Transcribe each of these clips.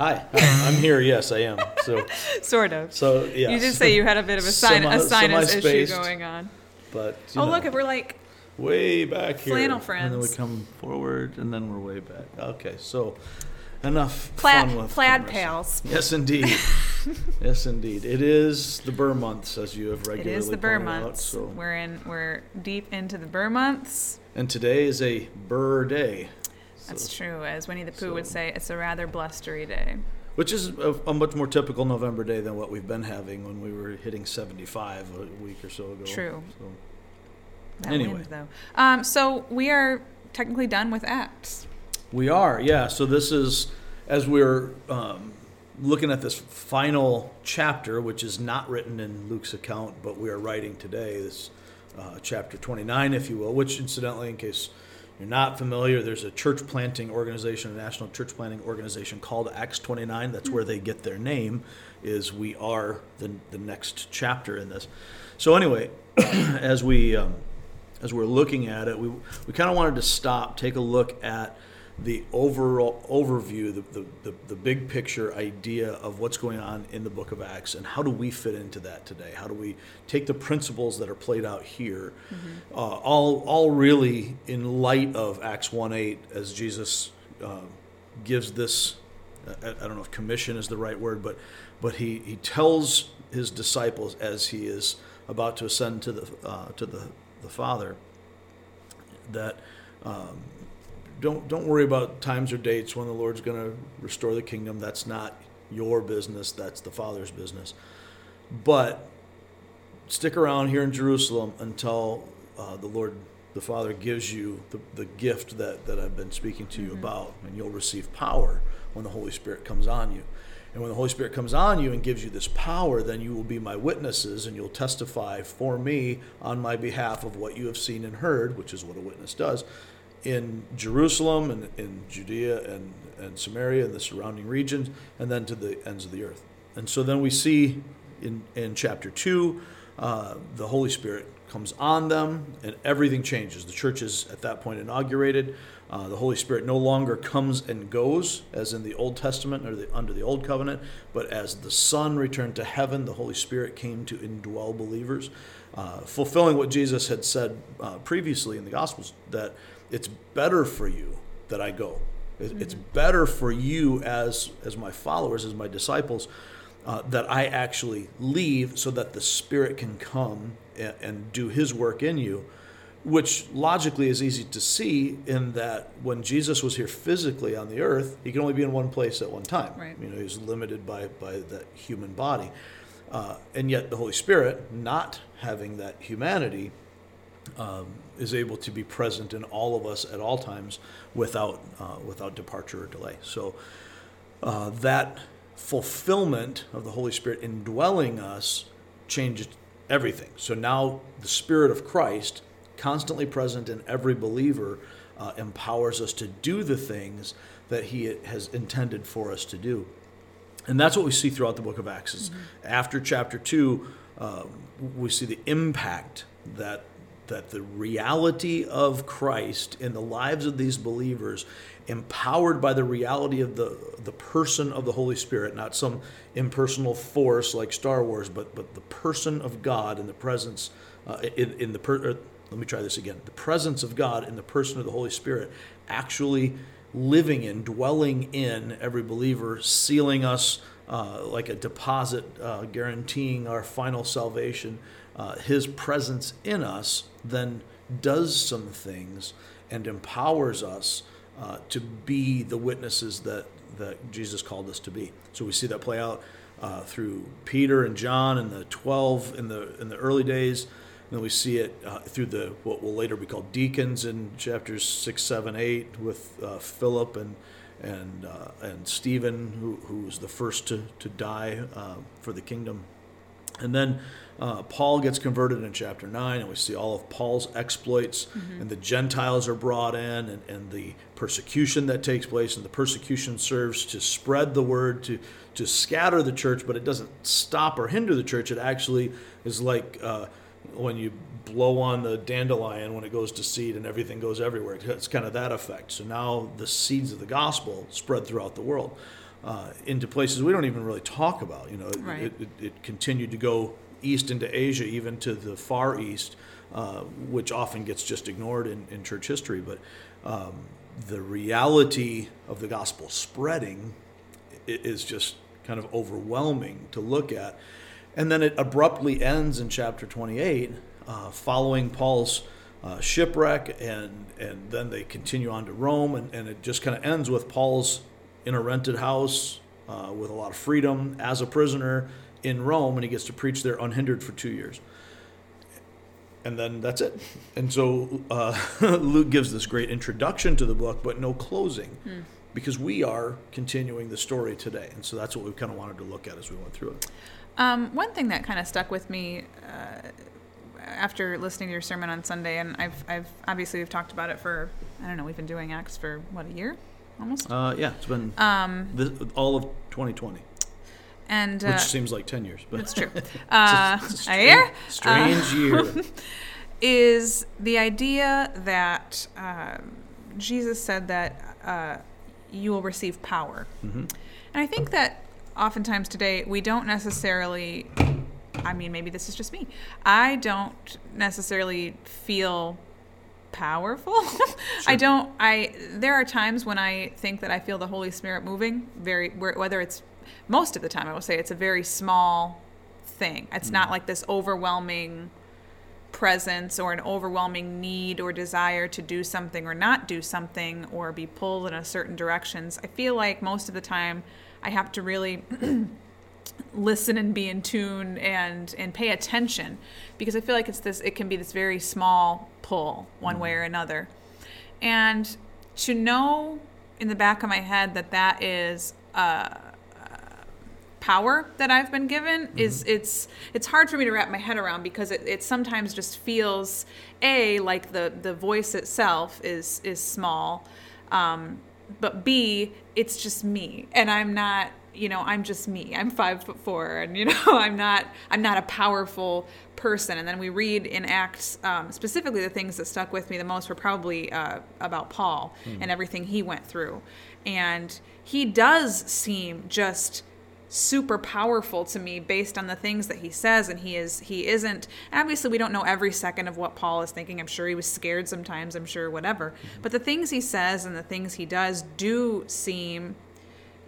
Hi, hi, I'm here. Yes, I am. So, sort of. so yeah. You did say you had a bit of a, sin- Semi- a sinus issue semi-spaced. going on. But you Oh, know, look, we're like way back here, Flannel friends, and then we come forward, and then we're way back. Okay, so enough plaid, fun with plaid pals. Yes, indeed. yes, indeed. It is the Burr months, as you have It regularly is the Burr pointed out, months. so. We're in. We're deep into the Burr months. And today is a Burr day. That's So- true. As Winnie the Pooh would say, it's a rather blustery day. Which is a, a much more typical November day than what we've been having when we were hitting 75 a week or so ago. True. So, That Anyway. wind, though. Um, so we are technically done with Acts. we are, yeah. So this is, as we're um, looking at this final chapter, which is not written in Luke's account, but we are writing today, this uh, chapter 29, if you will, which incidentally, in case you're not familiar, there's a church planting organization, a national church planting organization called Acts 29. That's where they get their name, is we are the, the next chapter in this. So anyway, as we um, as we're looking at it, we, we kind of wanted to stop, take a look at the overall overview, the, the, the, the big picture idea of what's going on in the book of Acts and how do we fit into that today? How do we take the principles that are played out here, uh, all, all really in light of Acts 1 8, as Jesus uh, gives this, I, I don't know if commission is the right word, but, but he, he tells his disciples as he is about to ascend to the, uh, to the, the Father that um, don't don't worry about times or dates when the Lord's going to restore the kingdom. That's not your business. That's the Father's business. But stick around here in Jerusalem until uh, the Lord, the Father, gives you the, the gift that, that I've been speaking to you about, and you'll receive power when the Holy Spirit comes on you. And when the Holy Spirit comes on you and gives you this power, then you will be my witnesses and you'll testify for me on my behalf of what you have seen and heard, which is what a witness does, in Jerusalem and in Judea and, and Samaria and the surrounding regions, and then to the ends of the earth. And so then we see in, in chapter 2, uh, the Holy Spirit comes on them and everything changes. The church is at that point inaugurated. Uh, the Holy Spirit no longer comes and goes as in the Old Testament or the, under the Old Covenant, but as the Son returned to heaven, the Holy Spirit came to indwell believers, uh, fulfilling what Jesus had said uh, previously in the Gospels that it's better for you that I go. It- It's better for you as as my followers, as my disciples, uh, that I actually leave so that the Spirit can come and, and do His work in you, which logically is easy to see in that when Jesus was here physically on the earth, He could only be in one place at one time. Right. You know, He was limited by by that human body, uh, and yet the Holy Spirit, not having that humanity, um, is able to be present in all of us at all times without uh, without departure or delay. So uh, that fulfillment of the Holy Spirit indwelling us changes everything. So now the Spirit of Christ, constantly present in every believer, uh, empowers us to do the things that He has intended for us to do. And that's what we see throughout the book of Acts. Is After chapter 2, uh, we see the impact that, that the reality of Christ in the lives of these believers, empowered by the reality of the, the person of the Holy Spirit, not some impersonal force like Star Wars, but, but the person of God in the presence, uh, in, in the per, uh, let me try this again. The presence of God in the person of the Holy Spirit actually living in, dwelling in every believer, sealing us uh, like a deposit, uh, guaranteeing our final salvation. Uh, his presence in us then does some things and empowers us uh, to be the witnesses that, that Jesus called us to be. So we see that play out uh, through Peter and John and the 12 in the, in the early days. And then we see it uh, through the what will later be called deacons in chapters six, seven, eight, with uh, Philip and and uh, and Stephen, who who was the first to to die uh, for the kingdom. And then uh, Paul gets converted in chapter 9, and we see all of Paul's exploits, and the Gentiles are brought in, and, and the persecution that takes place. And the persecution serves to spread the word, to, to scatter the church, but it doesn't stop or hinder the church. It actually is like uh, when you blow on the dandelion when it goes to seed and everything goes everywhere. It's kind of that effect. So now the seeds of the gospel spread throughout the world. uh, into places we don't even really talk about. You know, it- Right. it, it, it continued to go east into Asia, even to the Far East, uh, which often gets just ignored in, in church history. But um, the reality of the gospel spreading is just kind of overwhelming to look at. And then it abruptly ends in chapter 28, uh, following Paul's uh, shipwreck, and, and then they continue on to Rome, and, and it just kind of ends with Paul's in a rented house uh, with a lot of freedom as a prisoner in Rome, and he gets to preach there unhindered for two years. And then that's it. And so uh, Luke gives this great introduction to the book, but no closing, because we are continuing the story today. And so that's what we kind of wanted to look at as we went through it. Um, one thing that kind of stuck with me uh, after listening to your sermon on Sunday, and I've, I've obviously we've talked about it for I don't know we've been doing Acts for what a year almost, Uh, yeah, it's been um, this, all of 2020, and which uh, seems like 10 years, but it's true. it's Uh, a, it's a a year strange, strange year. is the idea that um, Jesus said that uh, you will receive power. hmm And I think that oftentimes today we don't necessarily, I mean, maybe this is just me, I don't necessarily feel powerful. I don't, I, there are times when I think that I feel the Holy Spirit moving, very, whether it's, most of the time I will say it's a very small thing. It's not mm. like this overwhelming presence or an overwhelming need or desire to do something or not do something or be pulled in a certain directions. I feel like most of the time I have to really listen and be in tune and and pay attention because I feel like it's this it can be this very small pull one way or another. And to know in the back of my head that that is uh, power that I've been given is it's it's hard for me to wrap my head around because it, it sometimes just feels a like the the voice itself is is small, um, but b it's just me and I'm not you know I'm just me. I'm five foot four and you know I'm not I'm not a powerful person. And then we read in Acts um, specifically the things that stuck with me the most were probably uh, about Paul and everything he went through. And he does seem just super powerful to me based on the things that he says. And he is he isn't obviously we don't know every second of what paul is thinking. I'm sure he was scared sometimes. I'm sure whatever. But the things he says and the things he does do seem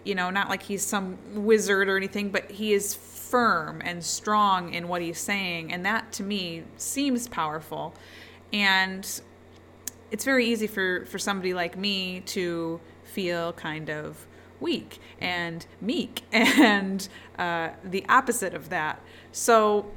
you know not like he's some wizard or anything but he is firm and strong in what he's saying and that to me seems powerful. And it's very easy for for somebody like me to feel kind of weak and meek and uh, the opposite of that. So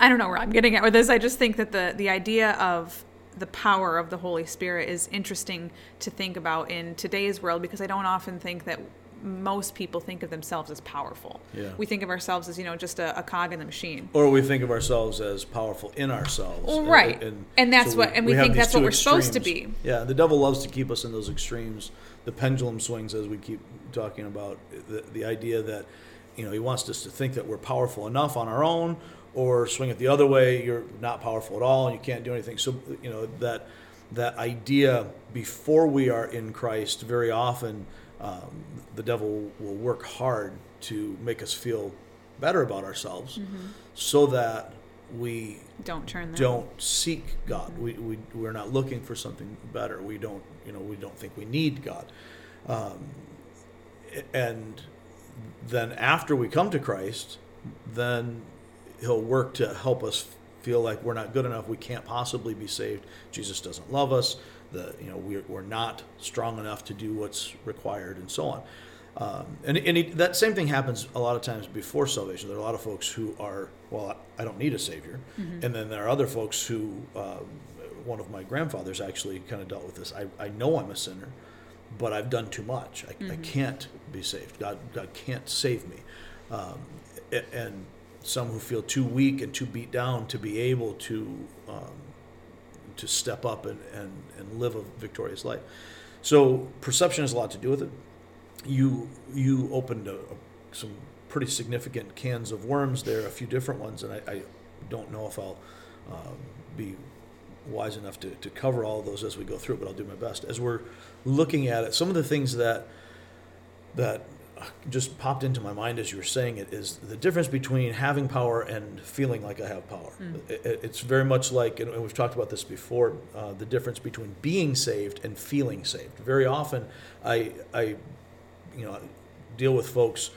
i don't know where i'm getting at with this. I just think that the the idea of the power of the holy spirit is interesting to think about in today's world because i don't often think that most people think of themselves as powerful Yeah. we think of ourselves as you know just a, a cog in the machine Or we think of ourselves as powerful in ourselves. Well, And- right. And that's what- and we have think that's what we're supposed to be. Yeah, the devil loves to keep us in those extremes. The pendulum swings, as we keep talking about, the, the idea that, you know, he wants us to think that we're powerful enough on our own, or swing it the other way, you're not powerful at all and you can't do anything. So, you know, that, that idea before we are in Christ, very often um, the devil will work hard to make us feel better about ourselves so that we don't turn there don't seek God. We, we, we're not looking for something better. We don't, you know, we don't think we need God. Um, and then after we come to Christ, then he'll work to help us feel like we're not good enough. We can't possibly be saved. Jesus doesn't love us. The, you know, we're, we're not strong enough to do what's required and so on. Um, and and it, that same thing happens a lot of times before salvation. There are a lot of folks who are, well, I don't need a savior. And then there are other folks who, um, one of my grandfathers actually kind of dealt with this. I, I know I'm a sinner, but I've done too much. I, I can't be saved. God, God can't save me. Um, and some who feel too weak and too beat down to be able to um, to step up and, and, and live a victorious life. So perception has a lot to do with it. You you opened a, a- some pretty significant cans of worms there, a few different ones, and I, I don't know if I'll um, be wise enough to, to cover all those as we go through, but I'll do my best. As we're looking at it, some of the things that that just popped into my mind as you were saying it is the difference between having power and feeling like I have power. It, it- it's very much like, and we've talked about this before, uh, the difference between being saved and feeling saved. Very often, I, I, you know, deal with folks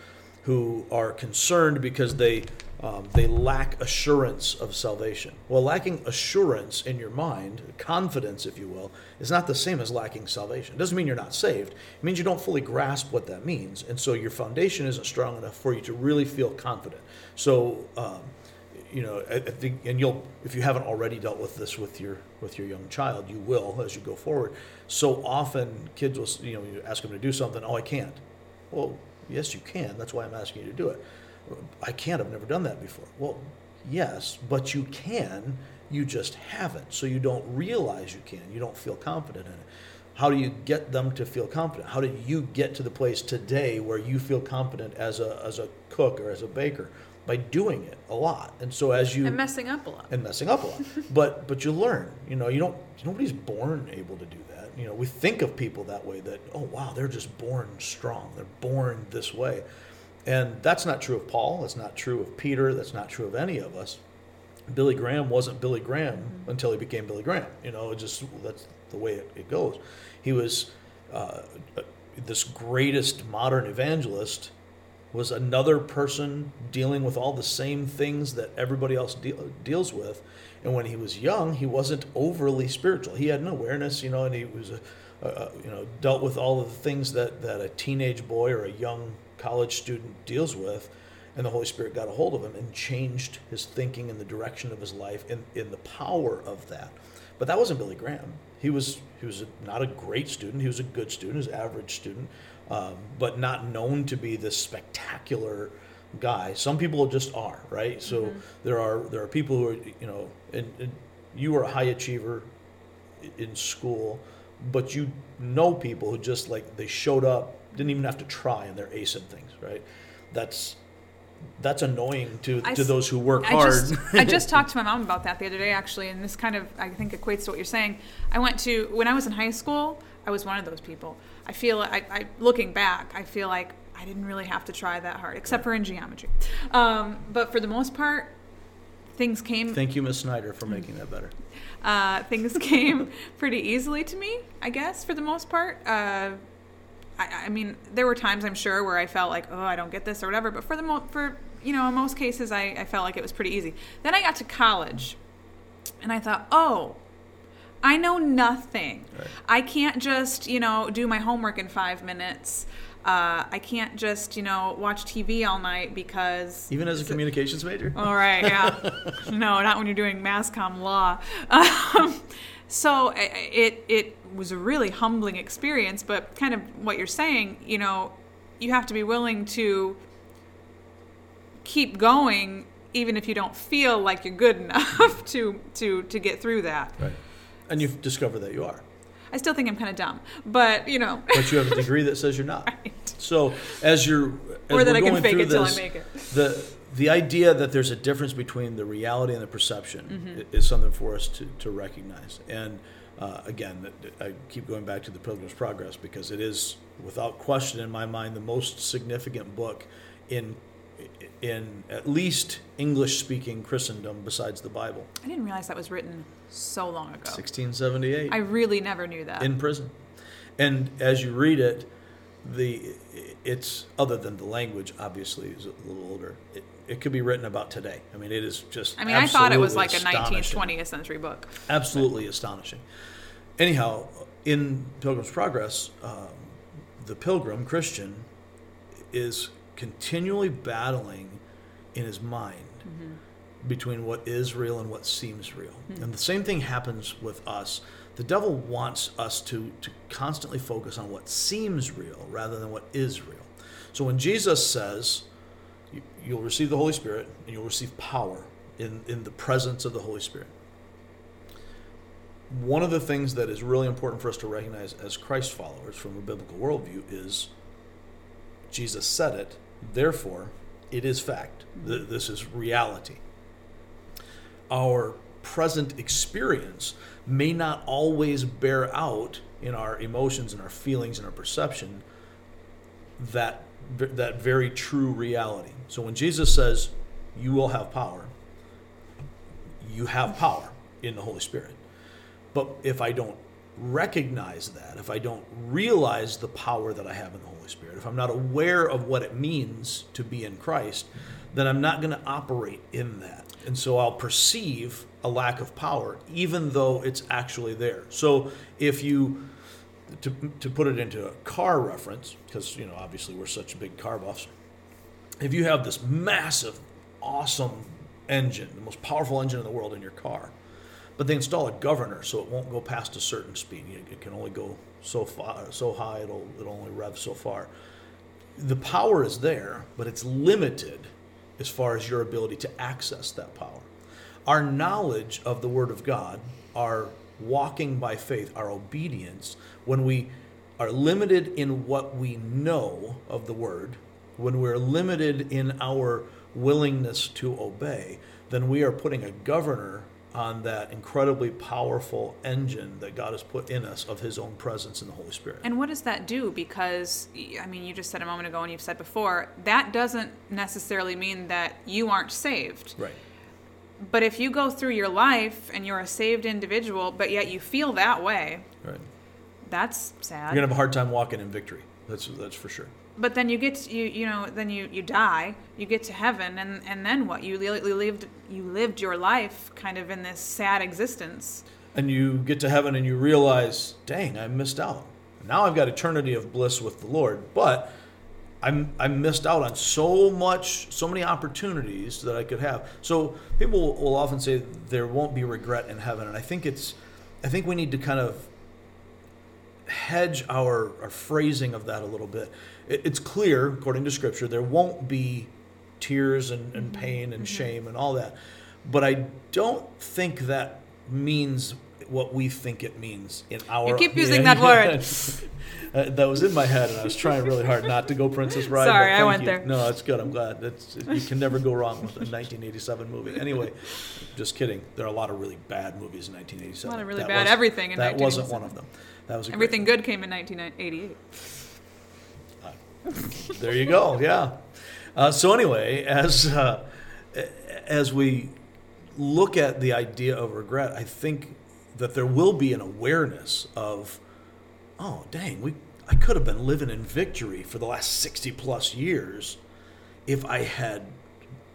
who are concerned because they um, they lack assurance of salvation. Well, lacking assurance in your mind, confidence, if you will, is not the same as lacking salvation. It doesn't mean you're not saved. It means you don't fully grasp what that means, and so your foundation isn't strong enough for you to really feel confident. So. Um, you know, I, think, and you'll, if you haven't already dealt with this with your with your young child, you will as you go forward. So often, kids will, you know, you ask them to do something. Oh, I can't. Well, yes, you can. That's why I'm asking you to do it. I can't. I've never done that before. Well, yes, but you can. You just haven't. So you don't realize you can. You don't feel confident in it. How do you get them to feel confident? How did you get to the place today where you feel confident as a as a cook or as a baker? By doing it a lot. And so as you And messing up a lot. and messing up a lot. but but you learn. You know, you don't. Nobody's born able to do that. You know, we think of people that way. That oh wow, they're just born strong. They're born this way, and that's not true of Paul. That's not true of Peter. That's not true of any of us. Billy Graham wasn't Billy Graham mm-hmm. until he became Billy Graham. You know, it just that's the way it, it goes. He was uh, uh this greatest modern evangelist was another person dealing with all the same things that everybody else deal, uh, deals with. And when he was young, he wasn't overly spiritual. He had an awareness, you know, and he was, a, a, you know, dealt with all of the things that, that a teenage boy or a young college student deals with. And the Holy Spirit got a hold of him and changed his thinking and the direction of his life in, in the power of that. But that wasn't Billy Graham. He was he was a, not a great student. He was a good student, his average student, um, but not known to be this spectacular guy. Some people just are, right? So there are there are people who are you know, and, and you were a high achiever in school, but you know people who just like they showed up, didn't even have to try, and they're acing things, right? That's that's annoying to, I to those who work I hard. just, I just talked to my mom about that the other day, actually, and this kind of, I think, equates to what you're saying. I went to, when I was in high school, I was one of those people. I feel, I, I looking back, I feel like I didn't really have to try that hard, except for in geometry. Um, but for the most part, things came Thank you, Miss Snyder, for making that better. uh, things came pretty easily to me, I guess, for the most part. Uh, I, I mean, there were times I'm sure where I felt like, oh, I don't get this or whatever. But for the mo- for you know, in most cases, I, I felt like it was pretty easy. Then I got to college, and I thought, oh, I know nothing. Right. I can't just you know do my homework in five minutes. Uh, I can't just you know watch TV all night because Even as a communications major? all right, yeah. no, not when you're doing mass comm law. Um, so it it was a really humbling experience, but kind of what you're saying, you know, you have to be willing to keep going even if you don't feel like you're good enough to to to get through that. Right. And you've discovered that you are. I still think I'm kind of dumb, but you know, But you have a degree that says you're not. right. So as you're as or that I can fake it till I make it. the the idea that there's a difference between the reality and the perception Mm-hmm. is something for us to, to recognize. And uh, again, I keep going back to the Pilgrim's Progress because it is, without question, in my mind, the most significant book in in at least English-speaking Christendom besides the Bible. I didn't realize that was written so long ago. 1678 I really never knew that. in prison. And as you read it, the it's other than the language obviously is a little older. It, it could be written about today. I mean, it is just. I mean, I thought it was like a 19th, 20th century book. Absolutely astonishing. Anyhow, in Pilgrim's Progress, um, the pilgrim Christian is continually battling in his mind between what is real and what seems real. And the same thing happens with us. The devil wants us to, to constantly focus on what seems real rather than what is real. So when Jesus says, "You- you'll receive the Holy Spirit and you'll receive power in, in the presence of the Holy Spirit, one of the things that is really important for us to recognize as Christ followers from a biblical worldview is Jesus said it, therefore, it is fact. Th- This is reality. Our present experience may not always bear out in our emotions and our feelings and our perception that that very true reality. So when Jesus says, "You will have power," you have power in the Holy Spirit. But if I don't recognize that, if I don't realize the power that I have in the Holy Spirit, if I'm not aware of what it means to be in Christ, then I'm not going to operate in that. And so I'll perceive a lack of power, even though it's actually there. So if you, to, to put it into a car reference, because, you know, obviously we're such big car buffs, if you have this massive, awesome engine, the most powerful engine in the world in your car, but they install a governor so it won't go past a certain speed. It can only go so far, so high. It'll it'll only rev so far. The power is there, but it's limited as far as your ability to access that power. Our knowledge of the Word of God, our walking by faith, our obedience, when we are limited in what we know of the Word, when we're limited in our willingness to obey, then we are putting a governor on that incredibly powerful engine that God has put in us of His own presence in the Holy Spirit. And what does that do? Because, I mean, you just said a moment ago, and you've said before, that doesn't necessarily mean that you aren't saved. Right. But if you go through your life and you're a saved individual, but yet you feel that way, Right. that's sad. You're gonna have a hard time walking in victory. That's that's for sure. But then you get to, you you know then you you die you get to heaven and and then what you, li- lived you lived your life kind of in this sad existence And you get to heaven and you realize, dang, I missed out. Now I've got eternity of bliss with the Lord, but I'm I missed out on so much, so many opportunities that I could have. So people will often say there won't be regret in heaven, and I think it's, I think we need to kind of hedge our, our phrasing of that a little bit. It, it's clear, according to Scripture, there won't be tears and, and pain and shame and all that. But I don't think that means what we think it means in our. You keep using that word. Uh, that was in my head, and I was trying really hard not to go Princess Bride. Sorry, I went you. there. No, that's good. I'm glad. That's you can never go wrong with a 1987 movie. Anyway, just kidding. There are a lot of really bad movies in 1987. A lot of really That bad was- everything in That wasn't one of them. That was everything good came in 1988 there you go. Yeah. Uh, so anyway, as uh, as we look at the idea of regret, I think that there will be an awareness of, oh dang, we I could have been living in victory for the last sixty plus years, if I had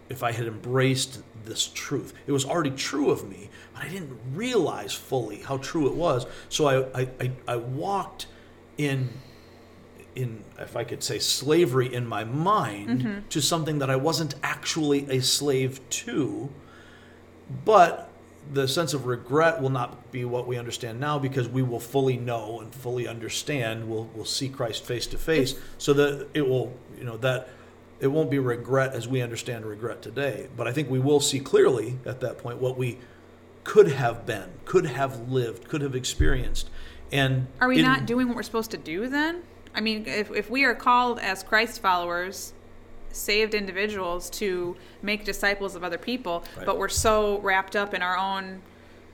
if I had embraced this truth. It was already true of me, but I didn't realize fully how true it was. So I I, I, I walked in in if I could say slavery in my mind mm-hmm. to something that I wasn't actually a slave to. But the sense of regret will not be what we understand now because we will fully know and fully understand. We'll we'll see Christ face to face, so that it will you know that it won't be regret as we understand regret today. But I think we will see clearly at that point what we could have been, could have lived, could have experienced. And are we in- not doing what we're supposed to do then i mean if, if we are called as christ followers saved individuals to make disciples of other people Right. but we're so wrapped up in our own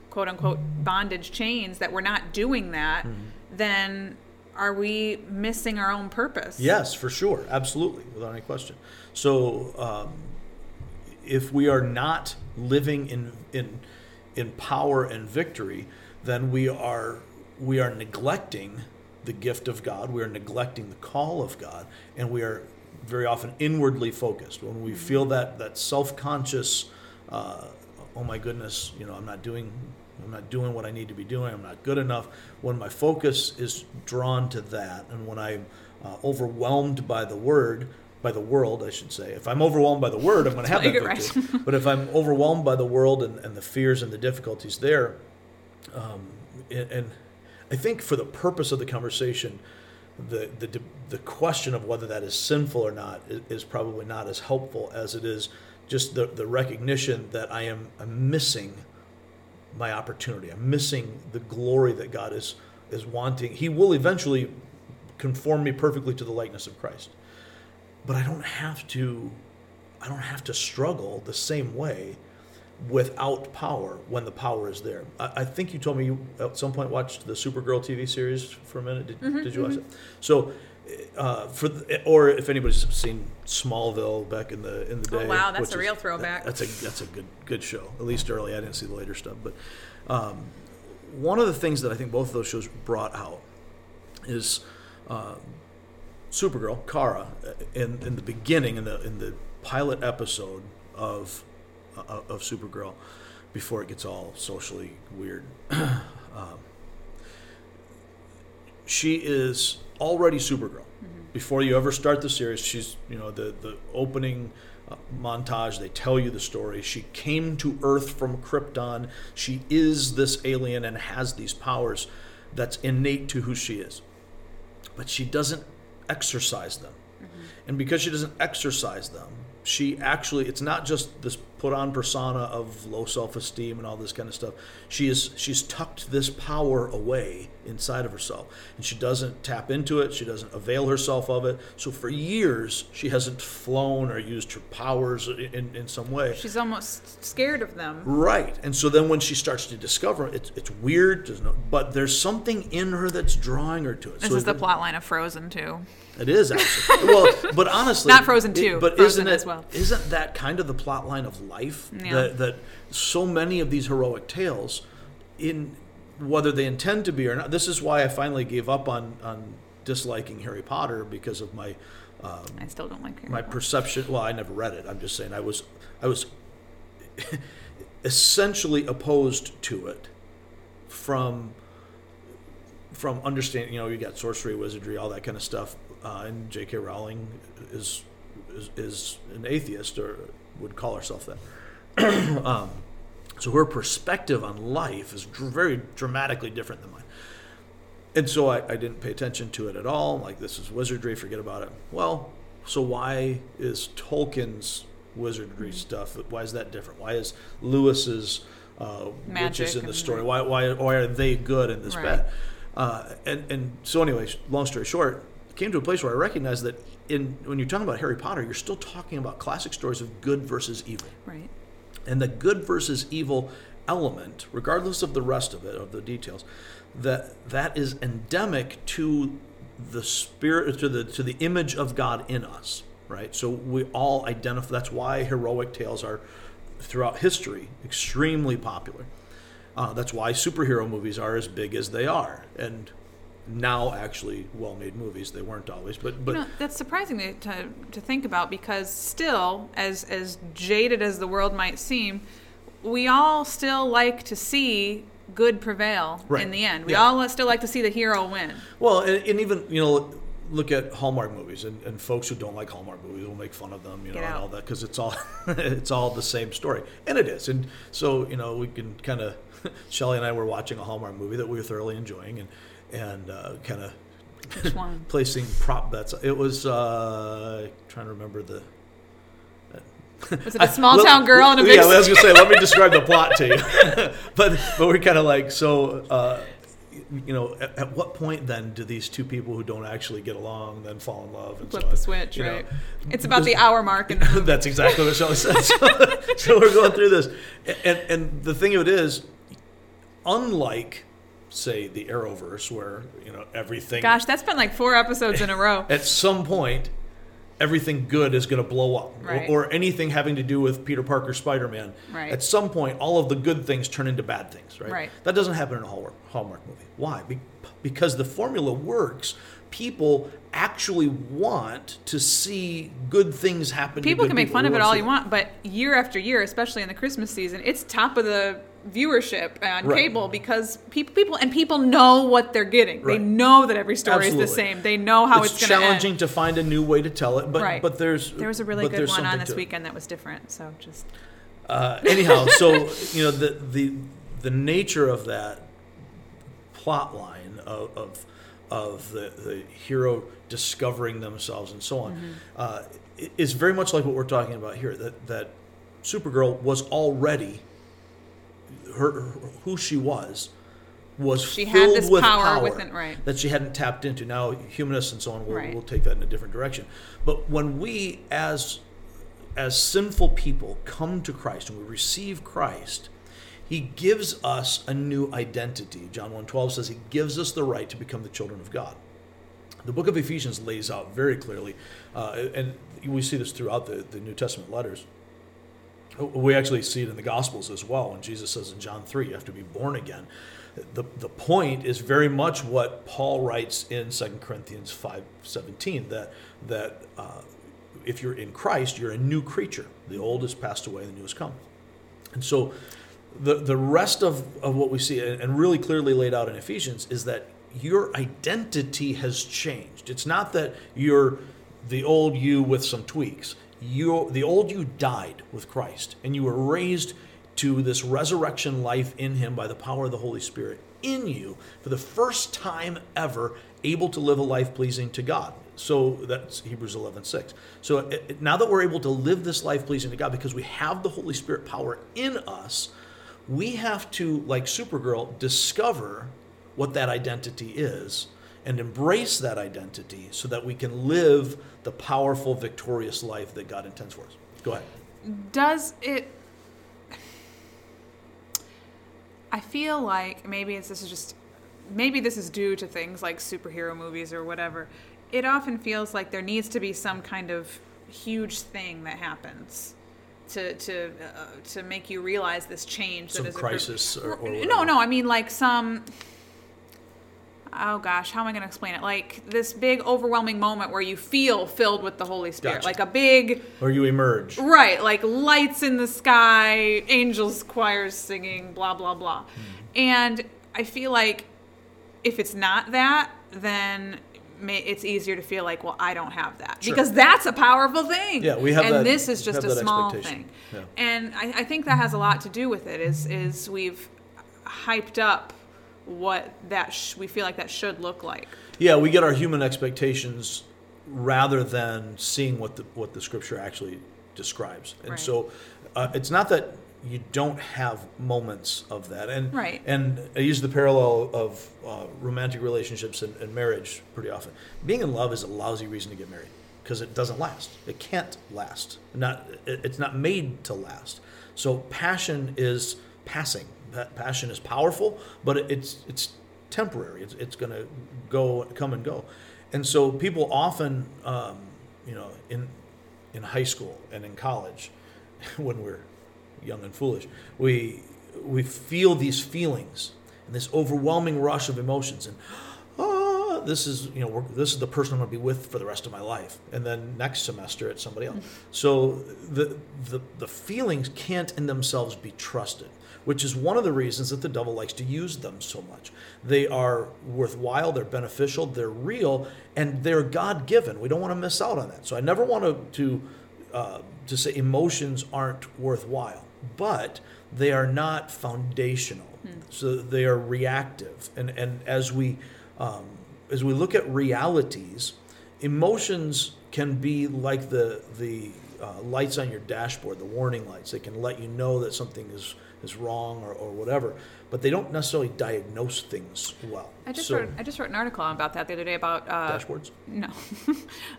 quote unquote bondage chains that we're not doing that Mm-hmm. then are we missing our own purpose Yes, for sure, absolutely, without any question. So, um, if we are not living in in in power and victory, then we are we are neglecting the gift of God. We are neglecting the call of God, and we are very often inwardly focused. When we feel that that self conscious, uh, oh my goodness, you know, I'm not doing. I'm not doing what I need to be doing. I'm not good enough. When my focus is drawn to that, and when I'm uh, overwhelmed by the word, by the world, I should say. If I'm overwhelmed by the word, I'm going to have that victory. right. but if I'm overwhelmed by the world and, and the fears and the difficulties there, um, and, and I think for the purpose of the conversation, the, the the question of whether that is sinful or not is, probably not as helpful as it is just the, the recognition that I am I'm missing my opportunity. I'm missing the glory that God is is wanting. He will eventually conform me perfectly to the likeness of Christ. But I don't have to I don't have to struggle the same way without power when the power is there. I, I think you told me you at some point watched the Supergirl TV series for a minute. Did, did you watch it? So uh, for the, or if anybody's seen Smallville back in the in the Oh, day. wow, that's a real throwback. That's a that's a good good show. At least early, I didn't see the later stuff, but um, one of the things that I think both of those shows brought out is uh, Supergirl, Kara, in in the beginning in the in the pilot episode of of Supergirl, before it gets all socially weird. um, she is already Supergirl. Before you ever start the series, she's you know the the opening uh, montage. They tell you the story. She came to Earth from Krypton. She is this alien and has these powers that's innate to who she is, but she doesn't exercise them. And because she doesn't exercise them, she actually it's not just this put on persona of low self-esteem and all this kind of stuff. She is she's tucked this power away inside of herself and she doesn't tap into it, she doesn't avail herself of it. So for years she hasn't flown or used her powers in, in some way. She's almost scared of them. Right. And so then when she starts to discover it, it's, it's weird, no, but there's something in her that's drawing her to it. This so is the plot line of Frozen too. it is actually. well, but honestly, Not Frozen it- 2, but Frozen isn't it, as well. Isn't that kind of the plot line of life? Yeah. That that so many of these heroic tales, in whether they intend to be or not. This is why I finally gave up on on disliking Harry Potter because of my I still don't like Harry my Potter. perception. Well, I never read it. I'm just saying I was I was essentially opposed to it from from understanding. You know, you got sorcery, wizardry, all that kind of stuff. Uh, and J.K. Rowling is, is is an atheist or would call herself that. um, so her perspective on life is dr- very dramatically different than mine. And so I, I didn't pay attention to it at all. Like, this is wizardry, forget about it. Well, so why is Tolkien's wizardry stuff, why is that different? Why is Lewis's uh, witches in the story, why, why, why are they good and this Right. bad? Uh, and, and so, anyways, long story short, came to a place where I recognized that in when you're talking about Harry Potter, you're still talking about classic stories of good versus evil. Right. and the good versus evil element regardless of the rest of it of the details that that is endemic to the spirit to the to the image of god in us right? So we all identify that's why heroic tales are throughout history extremely popular. Uh, that's why superhero movies are as big as they are. And now actually well-made movies they weren't always but but You know, that's surprising to, to, to think about because still, as as jaded as the world might seem, we all still like to see good prevail Right. in the end. We Yeah. all still like to see the hero win. Well, and, and even you know, look at Hallmark movies, and, and folks who don't like Hallmark movies will make fun of them, you know, and all that because it's all it's all the same story, and it is. And so you know, we can kind of Shelley and I were watching a Hallmark movie that we were thoroughly enjoying, and and uh, kind of placing prop bets. It was uh, trying to remember the. Was it a small town girl and a big Yeah, I was gonna say. Let me describe the plot to you. but but we're kind of like so. Uh, you know, at, at what point then do these two people who don't actually get along then fall in love and flip so on? the switch, You know, right? It's about the hour mark movie. That's exactly what Shelley said. So, so we're going through this, and and the thing of it is, unlike say the Arrowverse, where you know everything Gosh, that's been like four episodes in a row. at some point everything good is going to blow up Right. or, or anything having to do with peter parker spider-man Right. at some point all of the good things turn into bad things right, Right. that doesn't happen in a hallmark, hallmark movie why Be- because the formula works people actually want to see good things happen to People can make fun of it all you want, but year after year, especially in the Christmas season, it's top of the viewership on Right. cable because people, people, and people know what they're getting. They know that every story is the same. They know how it's, it's going to end. challenging to find a new way to tell it but Right. but there's There was a really good one on this weekend that was different. So just Uh, anyhow, so you know the the the nature of that plot line of of, of the, the hero discovering themselves and so on Mm-hmm. uh, is very much like what we're talking about here. That that Supergirl was already her, her- who she was was She had this with power within- right. that she hadn't tapped into. Now humanists and so on will, Right. will take that in a different direction. But when we as as sinful people come to Christ and we receive Christ, he gives us a new identity. John 1:12 says he gives us the right to become the children of God. The book of Ephesians lays out very clearly, uh, and we see this throughout the, the New Testament letters. We actually see it in the Gospels as well. When Jesus says in John 3, you have to be born again. The, the point is very much what Paul writes in 2 Corinthians 5 17 that, that uh, if you're in Christ, you're a new creature. The old has passed away, the new has come. And so the, the rest of, of what we see, and really clearly laid out in Ephesians, is that your identity has changed. It's not that you're the old you with some tweaks. You, the old you died with Christ, and you were raised to this resurrection life in Him by the power of the Holy Spirit in you for the first time ever, able to live a life pleasing to God. So that's Hebrews 11 6. So it, now that we're able to live this life pleasing to God because we have the Holy Spirit power in us, we have to, like Supergirl, discover what that identity is and embrace that identity so that we can live the powerful, victorious life that God intends for us. Go ahead. Does it. I feel like maybe it's, this is just. Maybe this is due to things like superhero movies or whatever. It often feels like there needs to be some kind of huge thing that happens to to uh, to make you realize this change Some that is crisis or, or no no i mean like some oh gosh how am i going to explain it like this big overwhelming moment where you feel filled with the holy spirit Gotcha. like a big Or you emerge. right like lights in the sky angels choirs singing blah blah blah Hmm. and i feel like if it's not that then may, it's easier to feel like well i don't have that Sure. because that's a powerful thing Yeah, we have and that- this is just a small thing Yeah. and I, I think that has a lot to do with it is is we've hyped up what that sh- we feel like that should look like Yeah, we get our human expectations rather than seeing what the what the scripture actually describes. And Right. so uh, it's not that you don't have moments of that. And Right. and I use the parallel of uh, romantic relationships and, and marriage pretty often. Being in love is a lousy reason to get married because it doesn't last. It can't last. Not it, it's not made to last. So passion is passing. Passion is powerful, but it's it's temporary. It's, it's going to go, come and go. And so people often, um, you know, in, in high school and in college, when we're young and foolish, we, we feel these feelings and this overwhelming rush of emotions. And, ah, this is, you know, this is the person I'm going to be with for the rest of my life. And then next semester it's somebody else. So the, the, the feelings can't in themselves be trusted which is one of the reasons that the devil likes to use them so much. They are worthwhile, they're beneficial, they're real, and they're God given. We don't want to miss out on that. So I never want to to, uh, to say emotions aren't worthwhile, but they are not foundational. So they are reactive, and and as we um, as we look at realities, emotions can be like the the uh, lights on your dashboard, the warning lights. They can let you know that something is is wrong or, or whatever, but they don't necessarily diagnose things well. I just So- wrote I just wrote an article about that the other day about uh, dashboards. no, uh,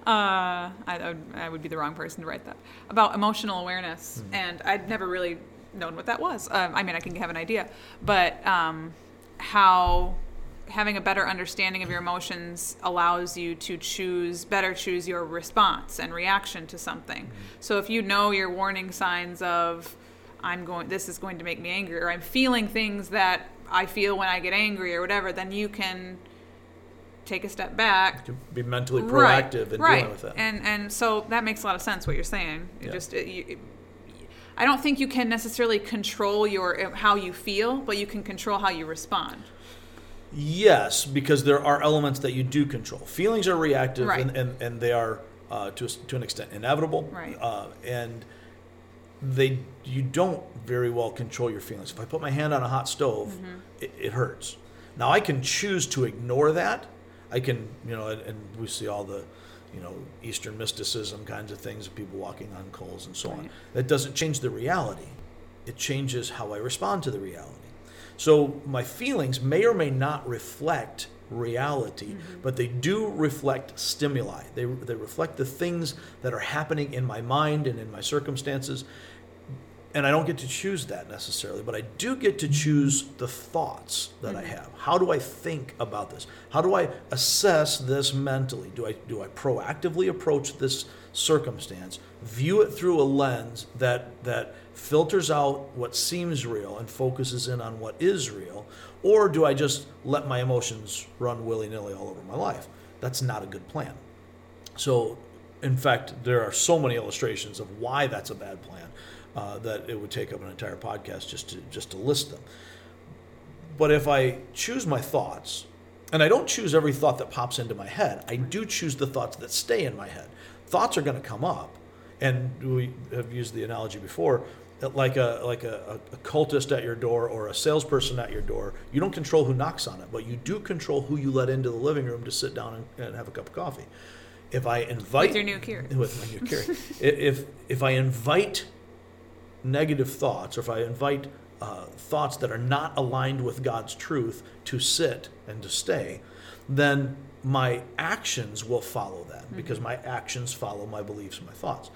I, I, would, I would be the wrong person to write that about emotional awareness, Hmm. and I'd never really known what that was. Um, I mean, I can have an idea, but um, how having a better understanding of your emotions allows you to choose better choose your response and reaction to something. So if you know your warning signs of I'm going this is going to make me angry or I'm feeling things that I feel when I get angry or whatever, then you can take a step back To be mentally Right, proactive in right. dealing with that. And and so that makes a lot of sense what you're saying. It Yeah. just it, you, it- I don't think you can necessarily control your how you feel, but you can control how you respond. Yes, because there are elements that you do control. Feelings are reactive, Right. and, and, and they are uh, to a, to an extent inevitable. Right. Uh, and they you don't very well control your feelings. If I put my hand on a hot stove, Mm-hmm. it, it hurts. Now I can choose to ignore that. I can you know, and, and we see all the you know Eastern mysticism kinds of things of people walking on coals and so on. That doesn't change the reality. It changes how I respond to the reality. So my feelings may or may not reflect reality, but they do reflect stimuli. They, they reflect the things that are happening in my mind and in my circumstances. And I don't get to choose that necessarily, but I do get to choose the thoughts that I mm-hmm. have. How do I think about this? How do I assess this mentally? Do I do I proactively approach this circumstance, view it through a lens that that filters out what seems real and focuses in on what is real, or do I just let my emotions run willy-nilly all over my life? That's not a good plan. So, in fact, there are so many illustrations of why that's a bad plan uh, that it would take up an entire podcast just to just to list them. But if I choose my thoughts, and I don't choose every thought that pops into my head, I do choose the thoughts that stay in my head. Thoughts are going to come up, and we have used the analogy before. Like a like a, a cultist at your door or a salesperson at your door, you don't control who knocks on it, but you do control who you let into the living room to sit down and, and have a cup of coffee. If I invite With your new Keurig. with my new Keurig, if if I invite negative thoughts, or if I invite uh, thoughts that are not aligned with God's truth to sit and to stay, then my actions will follow that because my actions follow my beliefs and my thoughts.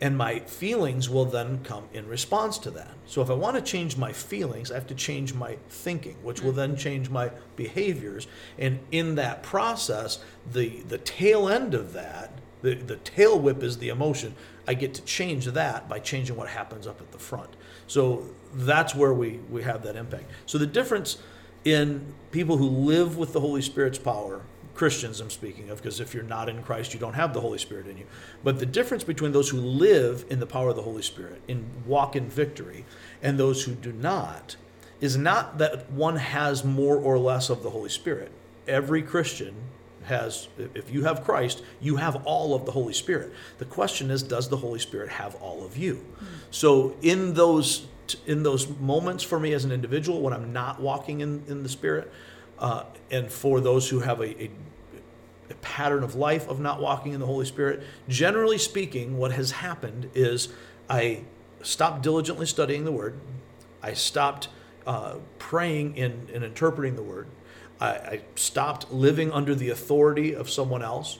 And my feelings will then come in response to that. So if I want to change my feelings, I have to change my thinking, which will then change my behaviors. And in that process, the the tail end of that, the, the tail whip is the emotion. I get to change that by changing what happens up at the front. So that's where we, we have that impact. So the difference in people who live with the Holy Spirit's power, Christians I'm speaking of, because if you're not in Christ, you don't have the Holy Spirit in you. But the difference between those who live in the power of the Holy Spirit and walk in victory and those who do not is not that one has more or less of the Holy Spirit. Every Christian has, if you have Christ, you have all of the Holy Spirit. The question is, does the Holy Spirit have all of you? So in those in those moments for me as an individual when I'm not walking in, in the Spirit, uh, and for those who have a, a, a pattern of life of not walking in the Holy Spirit, generally speaking, what has happened is I stopped diligently studying the Word. I stopped uh, praying and, and interpreting the Word. I, I stopped living under the authority of someone else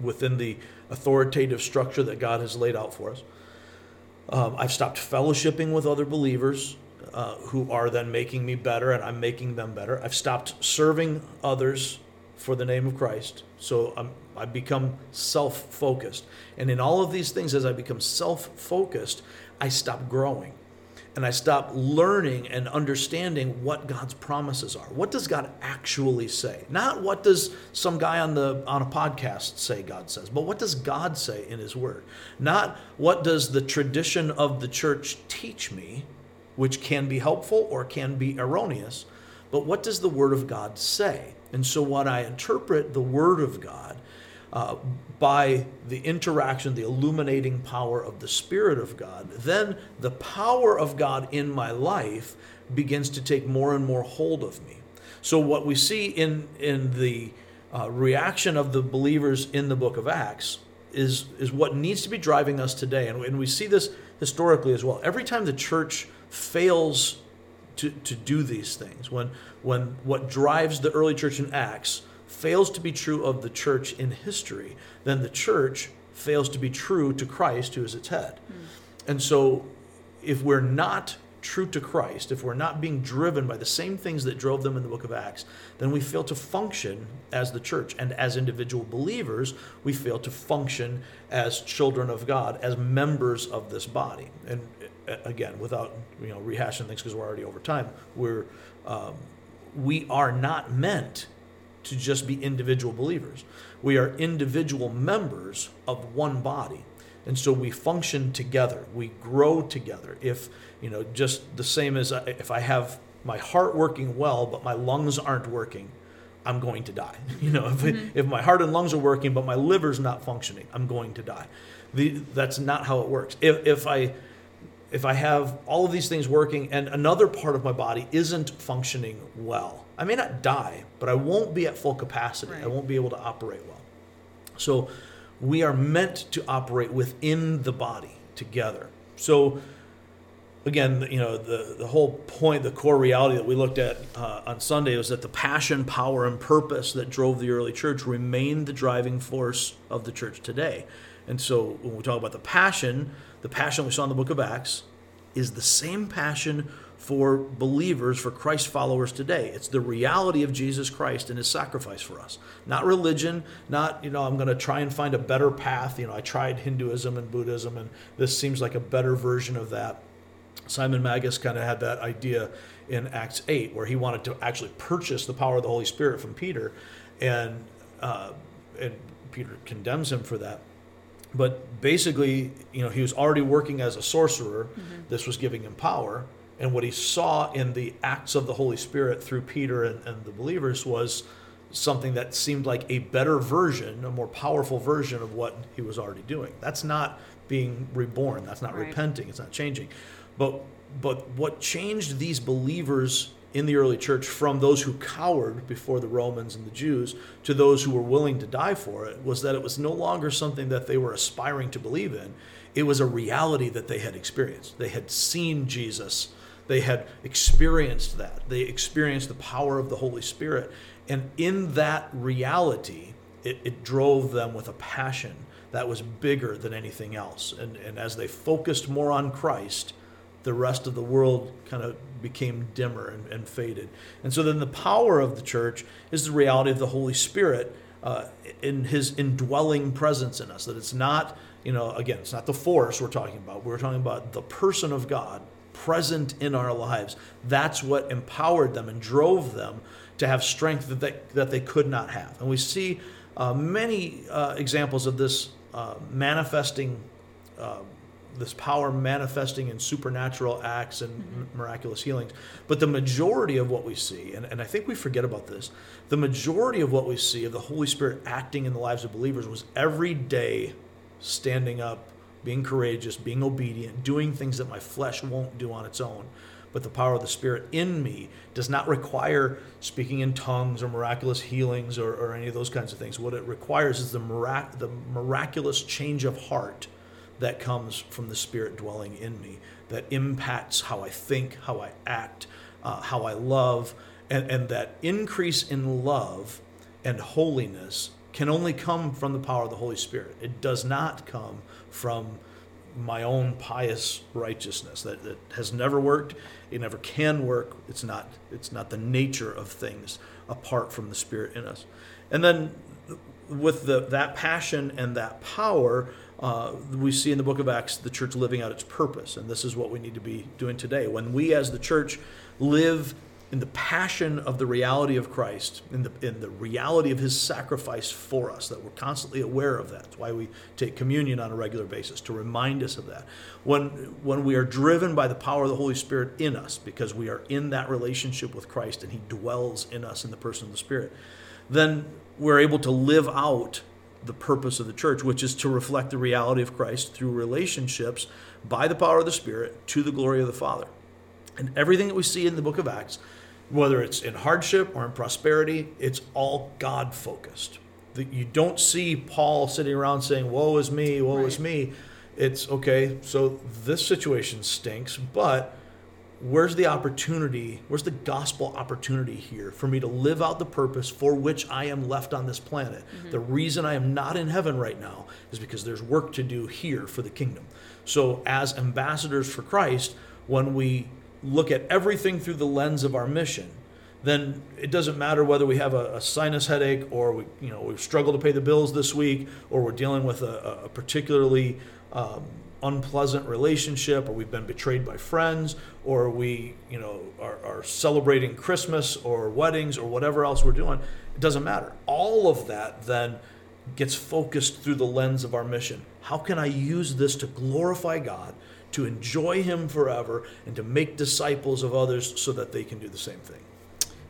within the authoritative structure that God has laid out for us. Um, I've stopped fellowshipping with other believers uh, who are then making me better and I'm making them better. I've stopped serving others for the name of Christ. So I'm, I've become self focused. And in all of these things, as I become self focused, I stop growing and I stop learning and understanding what God's promises are. What does God actually say? Not what does some guy on the on a podcast say God says, but what does God say in his word? Not what does the tradition of the church teach me, which can be helpful or can be erroneous, but what does the word of God say? And so what I interpret the word of God, uh, by the interaction, the illuminating power of the Spirit of God, then the power of God in my life begins to take more and more hold of me. So, what we see in, in the uh, reaction of the believers in the book of Acts is, is what needs to be driving us today. And, and we see this historically as well. Every time the church fails to, to do these things, when, when what drives the early church in Acts fails to be true of the church in history, then the church fails to be true to Christ, who is its head. Mm. And so, if we're not true to Christ, if we're not being driven by the same things that drove them in the book of Acts, then we fail to function as the church. And as individual believers, we fail to function as children of God, as members of this body. And again, without you know rehashing things because we're already over time, we're um, we are not meant to just be individual believers. We are individual members of one body. And so we function together. We grow together. If, you know, just the same as if I have my heart working well, but my lungs aren't working, I'm going to die. You know, if, mm-hmm. if my heart and lungs are working, but my liver's not functioning, I'm going to die. The, that's not how it works. If, if I if I have all of these things working and another part of my body isn't functioning well, I may not die, but I won't be at full capacity. Right. I won't be able to operate well. So we are meant to operate within the body together. So again, you know, the, the whole point, the core reality that we looked at uh, on Sunday was that the passion, power, and purpose that drove the early church remained the driving force of the church today. And so when we talk about the passion, the passion we saw in the book of Acts is the same passion for believers, for Christ followers today. It's the reality of Jesus Christ and his sacrifice for us. Not religion, not, you know, I'm going to try and find a better path. You know, I tried Hinduism and Buddhism, and this seems like a better version of that. Simon Magus kind of had that idea in Acts 8, where he wanted to actually purchase the power of the Holy Spirit from Peter, and, uh, and Peter condemns him for that but basically, you know, he was already working as a sorcerer. Mm-hmm. This was giving him power. And what he saw in the acts of the Holy Spirit through Peter and, and the believers was something that seemed like a better version, a more powerful version of what he was already doing. That's not being reborn. That's not right. repenting. It's not changing. But but what changed these believers in the early church from those who cowered before the Romans and the Jews to those who were willing to die for it was that it was no longer something that they were aspiring to believe in. It was a reality that they had experienced. They had seen Jesus. They had experienced that. They experienced the power of the Holy Spirit. And in that reality, it, it drove them with a passion that was bigger than anything else. And, and as they focused more on Christ, the rest of the world kind of became dimmer and, and, faded. And so then the power of the church is the reality of the Holy Spirit uh, in his indwelling presence in us. That it's not, you know, again, it's not the force we're talking about. We're talking about the person of God present in our lives. That's what empowered them and drove them to have strength that they, that they could not have. And we see uh, many uh, examples of this uh, manifesting uh, this power manifesting in supernatural acts and mm-hmm. miraculous healings. But the majority of what we see, and, and I think we forget about this, the majority of what we see of the Holy Spirit acting in the lives of believers was every day standing up, being courageous, being obedient, doing things that my flesh won't do on its own. But the power of the Spirit in me does not require speaking in tongues or miraculous healings or, or any of those kinds of things. What it requires is the, mirac- the miraculous change of heart that comes from the Spirit dwelling in me, that impacts how I think, how I act, uh, how I love, and, and that increase in love and holiness can only come from the power of the Holy Spirit. It does not come from my own pious righteousness. That, that has never worked. It never can work. It's not. It's not the nature of things apart from the Spirit in us. And then with the, that passion and that power, uh, we see in the book of Acts the church living out its purpose. And this is what we need to be doing today. When we as the church live in the passion of the reality of Christ, in the, in the reality of his sacrifice for us, that we're constantly aware of that. That's why we take communion on a regular basis, to remind us of that. When, when we are driven by the power of the Holy Spirit in us, because we are in that relationship with Christ and he dwells in us in the person of the Spirit, then we're able to live out the purpose of the church, which is to reflect the reality of Christ through relationships by the power of the Spirit to the glory of the Father. And everything that we see in the book of Acts, whether it's in hardship or in prosperity, it's all God focused. You don't see Paul sitting around saying, Woe is me, woe right. is me. It's okay, so this situation stinks, but where's the opportunity, where's the gospel opportunity here for me to live out the purpose for which I am left on this planet? Mm-hmm. The reason I am not in heaven right now is because there's work to do here for the kingdom. So, as ambassadors for Christ, when we look at everything through the lens of our mission, then it doesn't matter whether we have a, a, sinus headache or we, you know, we've struggled to pay the bills this week or we're dealing with a, a particularly um, unpleasant relationship or we've been betrayed by friends or we you know are, are, celebrating christmas or weddings or whatever else we're doing it doesn't matter. All of that then gets focused through the lens of our mission. How can i use this to glorify god to enjoy him forever and to make disciples of others so that they can do the same thing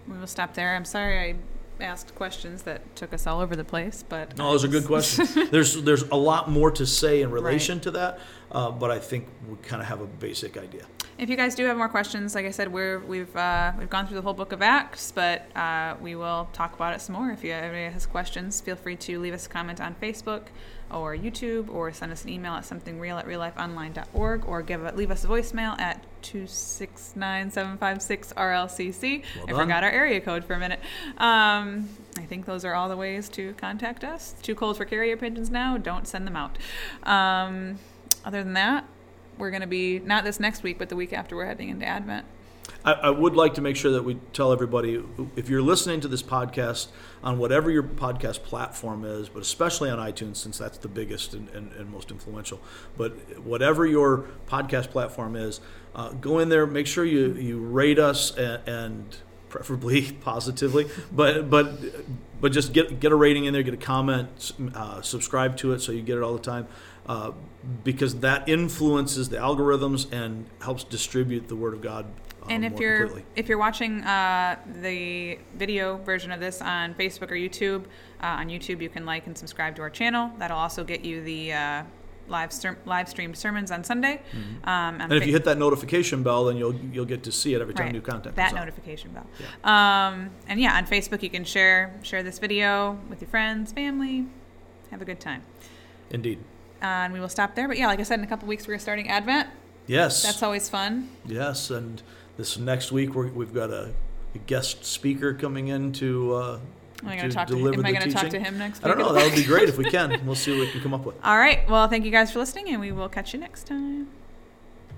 we will stop there i'm sorry i asked questions that took us all over the place, but no, those are good questions. there's there's a lot more to say in relation right. to that, uh, but I think we kind of have a basic idea. If you guys do have more questions, like I said, we're we've uh, we've gone through the whole book of Acts, but uh, we will talk about it some more. If you anybody has questions, feel free to leave us a comment on Facebook or YouTube, or send us an email at somethingreal at reallifeonline.org, or give a, leave us a voicemail at 269-756-RLCC. Well I forgot our area code for a minute. Um, I think those are all the ways to contact us. Too cold for carrier pigeons now. Don't send them out. Um, other than that, we're going to be not this next week, but the week after we're heading into Advent. I, I would like to make sure that we tell everybody if you're listening to this podcast on whatever your podcast platform is, but especially on iTunes, since that's the biggest and, and, and most influential. But whatever your podcast platform is, uh, go in there, make sure you, you rate us and, and preferably positively, but but but just get get a rating in there, get a comment, uh, subscribe to it so you get it all the time, uh, because that influences the algorithms and helps distribute the word of God. And if you're completely. if you're watching uh, the video version of this on Facebook or YouTube, uh, on YouTube you can like and subscribe to our channel. That'll also get you the uh, live ser- live streamed sermons on Sunday. Um, on Mm-hmm. and if Fa- you hit that notification bell, then you'll you'll get to see it every time Right. new content that comes out. notification bell. Um, and yeah, on Facebook you can share share this video with your friends, family. Have a good time. Indeed. Uh, and we will stop there. But yeah, like I said, in a couple weeks we're starting Advent. Yes. That's always fun. Yes, and this next week we're, we've got a, a guest speaker coming in to, uh, Am I going to talk to him? Am I going to talk to him next Week? I don't know. That would be great if we can. We'll see what we can come up with. All right. Well, thank you guys for listening, and we will catch you next time.